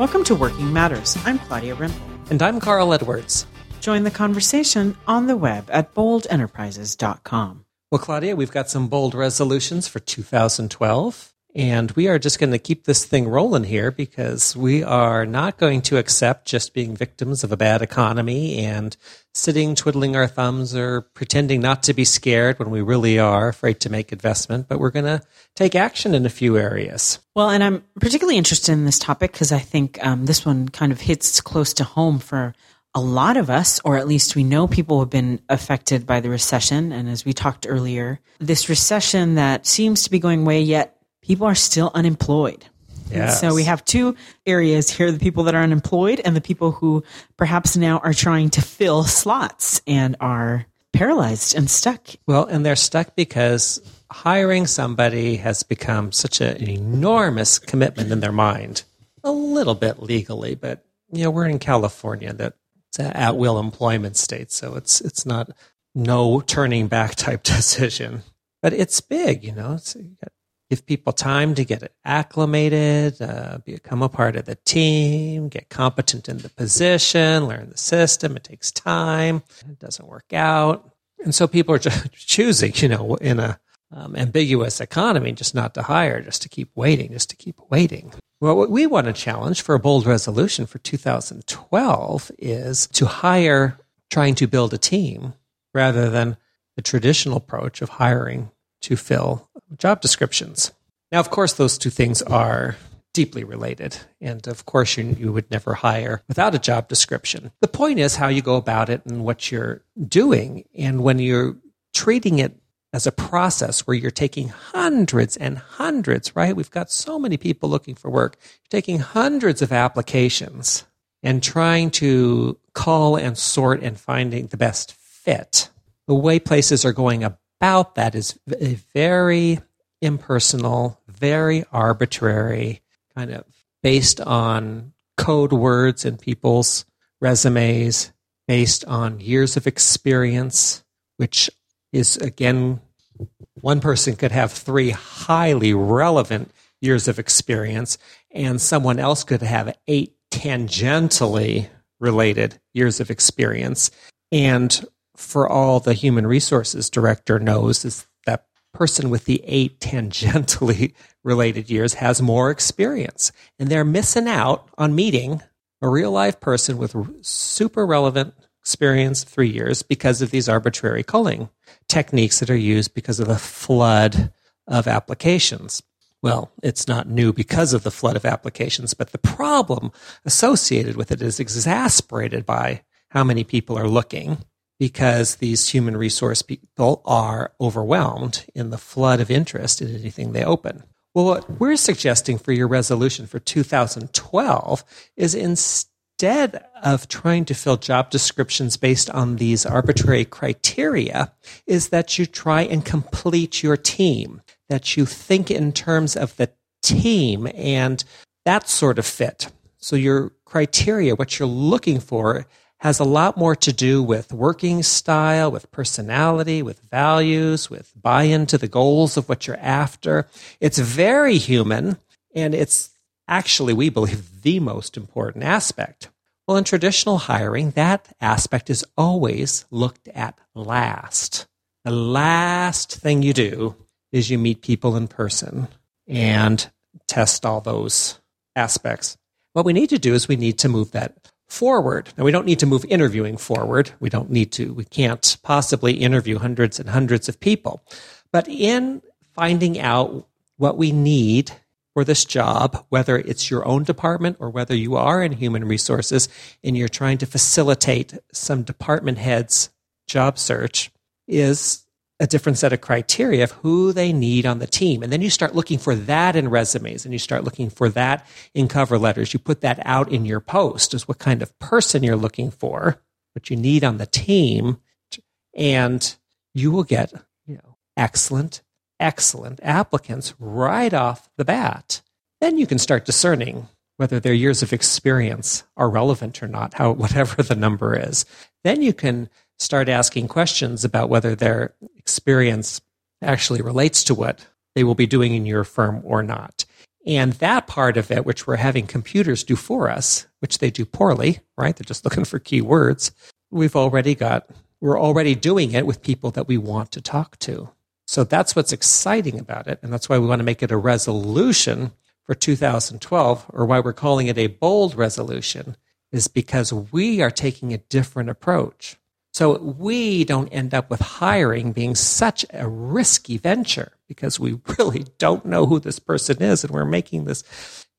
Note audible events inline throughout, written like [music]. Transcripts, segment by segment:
Welcome to Working Matters. I'm Claudia Rimple. And I'm Carl Edwards. Join the conversation on the web at boldenterprises.com. Well, Claudia, we've got some bold resolutions for 2012. And we are just going to keep this thing rolling here because we are not going to accept just being victims of a bad economy and sitting twiddling our thumbs or pretending not to be scared when we really are afraid to make investment, but we're going to take action in a few areas. Well, and I'm particularly interested in this topic because I think um, this one kind of hits close to home for a lot of us, or at least we know people have been affected by the recession. And as we talked earlier, this recession that seems to be going away, yet people are still unemployed. Yes. So we have two areas here the people that are unemployed and the people who perhaps now are trying to fill slots and are paralyzed and stuck. Well, and they're stuck because hiring somebody has become such an enormous commitment in their mind. A little bit legally, but you know, we're in California that it's an at will employment state, so it's it's not no turning back [laughs] type decision. But it's big, you know. It's, you got give people time to get acclimated, uh, become a part of the team, get competent in the position, learn the system. It takes time. It doesn't work out. And so people are [laughs] just choosing, you know, in a um, ambiguous economy, just not to hire, just to keep waiting, just to keep waiting. Well, what we want to challenge for a bold resolution for 2012 is to hire trying to build a team rather than the traditional approach of hiring to fill job descriptions. Now, of course, those two things are deeply related. And of course, you, you would never hire without a job description. The point is how you go about it and what you're doing. And when you're treating it as a process where you're taking hundreds and hundreds, right? We've got so many people looking for work. You're taking hundreds of applications and trying to call and sort and finding the best fit. The way places are going about that is a very impersonal, very arbitrary, kind of based on code words in people's resumes, based on years of experience, which is again, one person could have three highly relevant years of experience, and someone else could have eight tangentially related years of experience. And for all the human resources director knows is that person with the eight tangentially [laughs] related years has more experience. And they're missing out on meeting a real life person with super relevant experience three years because of these arbitrary culling techniques that are used because of the flood of applications. Well, it's not new because of the flood of applications, but the problem associated with it is exasperated by how many people are looking because these human resource people are overwhelmed in the flood of interest in anything they open. Well, what we're suggesting for your resolution for 2012 is instead of trying to fill job descriptions based on these arbitrary criteria, is that you try and complete your team, that you think in terms of the team and that sort of fit. So your criteria, what you're looking for has a lot more to do with working style, with personality, with values, with buy into the goals of what you're after. It's very human, and it's actually, we believe, the most important aspect. Well, in traditional hiring, that aspect is always looked at last. The last thing you do is you meet people in person and test all those aspects. What we need to do is we need to move that forward. Now, we don't need to move interviewing forward. We don't need to, we can't possibly interview hundreds and hundreds of people. But in finding out what we need for this job, whether it's your own department or whether you are in human resources and you're trying to facilitate some department heads job search, is a different set of criteria of who they need on the team. And then you start looking for that in resumes and you start looking for that in cover letters. You put that out in your post as what kind of person you're looking for, what you need on the team. And you will get, you know, excellent, excellent applicants right off the bat. Then you can start discerning whether their years of experience are relevant or not, how, [laughs] whatever the number is. Then you can start asking questions about whether their experience actually relates to what they will be doing in your firm or not. And that part of it, which we're having computers do for us, which they do poorly, right? They're just [laughs] looking for keywords. We've already got, we're already doing it with people that we want to talk to. So that's what's exciting about it. And that's why we want to make it a resolution for 2012, or why we're calling it a bold resolution, is because we are taking a different approach. So we don't end up with hiring being such a risky venture because we [laughs] really don't know who this person is. And we're making this,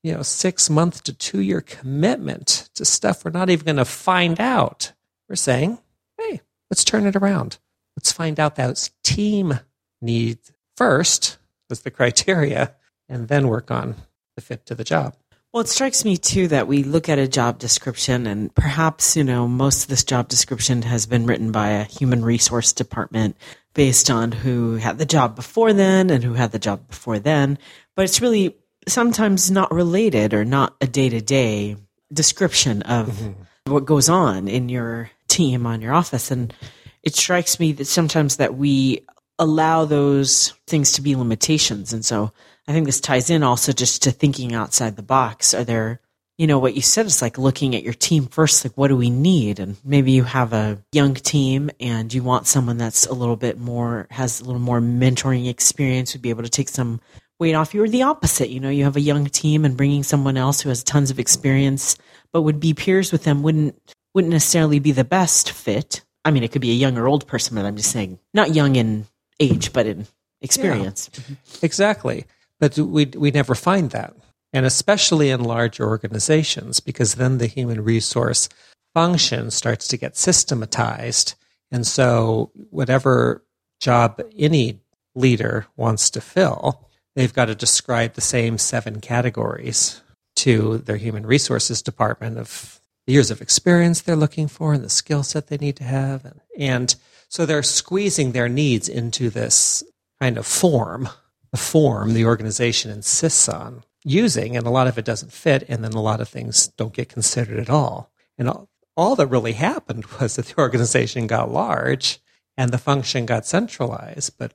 you know, six month to two year commitment to stuff we're not even going to find out. We're saying, hey, let's turn it around. Let's find out those team needs first as the criteria and then work on the fit to the job. Well, it strikes me too that we look at a job description, and perhaps, you know, most of this job description has been written by a human resource department based on who had the job before then and who had the job before then. But it's really sometimes not related or not a day to day description of mm-hmm. what goes on in your team, on your office. And it strikes me that sometimes that we allow those things to be limitations. And so I think this ties in also just to thinking outside the box. Are there, you know, what you said is like looking at your team first, like what do we need? And maybe you have a young team and you want someone that's a little bit more, has a little more mentoring experience, would be able to take some weight off you, or the opposite. You know, you have a young team and bringing someone else who has tons of experience, but would be peers with them wouldn't wouldn't necessarily be the best fit. I mean, it could be a young or old person, but I'm just saying, not young in age, but in experience. Yeah, exactly. But we, we never find that. And especially in large organizations, because then the human resource function starts to get systematized. And so, whatever job any leader wants to fill, they've got to describe the same seven categories to their human resources department of the years of experience they're looking for and the skill set they need to have. And, and so they're squeezing their needs into this kind of form the form the organization insists on using, and a lot of it doesn't fit, and then a lot of things don't get considered at all. And all, all that really happened [laughs] was that the organization got large and the function got centralized, but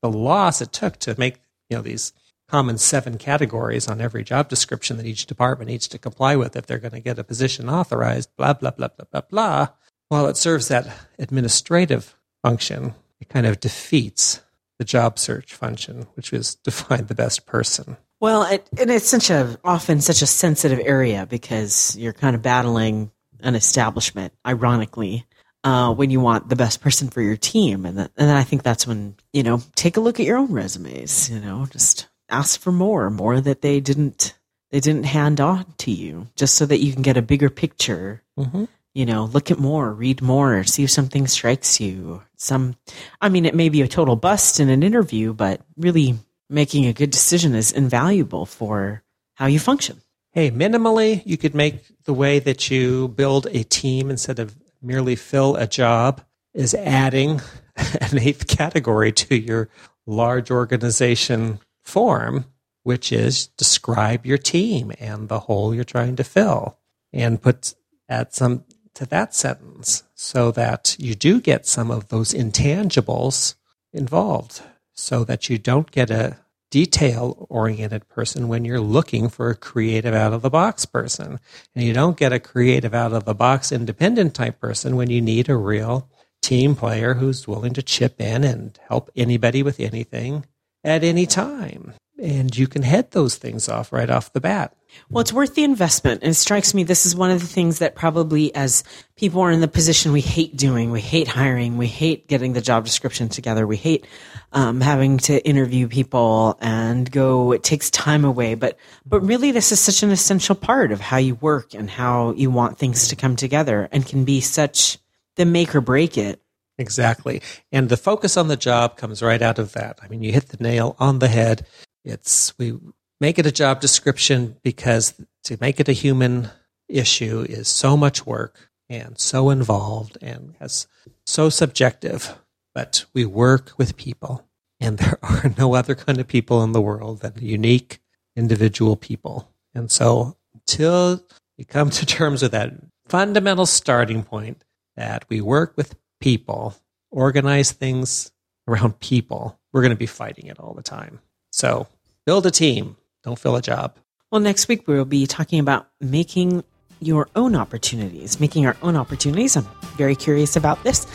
the loss it took to make you know these common seven categories on every job description that each department needs to comply with if they're going to get a position authorized, blah, blah, blah, blah, blah, blah. While it serves that administrative function, it kind of defeats the job search function, which is [laughs] to find the best person. Well, it, and it's such a often such a sensitive area because you're kind of battling an establishment. Ironically, uh, when you want the best person for your team, and that, and I think that's when you know take a look at your own resumes. You know, just ask for more, more that they didn't they didn't hand on to you, just so that you can get a bigger picture. Mm-hmm you know, look at more, read more, see if something strikes you. Some, I mean, it may be a total bust in an interview, but really making a good decision is invaluable for how you function. Hey, minimally, you could make the way that you build a team instead of merely fill a job is adding [laughs] an eighth category to your large organization form, which is describe your team and the hole you're trying to fill and put at some to that sentence so that you do get some of those intangibles involved so that you don't get a detail oriented person when you're looking for a creative out of the box person. And you don't get a creative out of the box independent type person when you need a real team player who's willing to chip in and help anybody with anything at any time and you can head those things off right off the bat. Well, it's worth the investment. And it strikes me this is one of the things that probably as people are in the position we hate doing, we hate hiring, we hate getting the job description together, we hate um, having to interview people and go, it takes time away. But, but really this is such an essential part of how you work and how you want things to come together and can be such the make or break it Exactly. And the focus on the job comes right out of that. I mean, you hit the nail on the head. It's we make it a job description because to make it a human issue is so much work and so involved and has so subjective. But we work with people, and there [laughs] are no other kind of people in the world than unique individual people. And so until you come to terms with that fundamental starting point that we work with people, organize things around people, we're going to be fighting it all the time. So build a team, don't fill a job. Well, next week we will be talking about making your own opportunities, making our own opportunities. I'm very curious about this.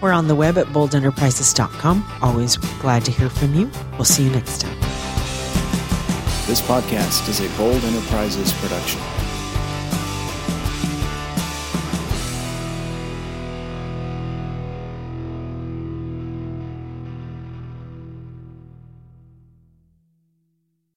We're on the web at boldenterprises.com. Always glad to hear from you. We'll see you next time. This podcast is a Bold Enterprises production.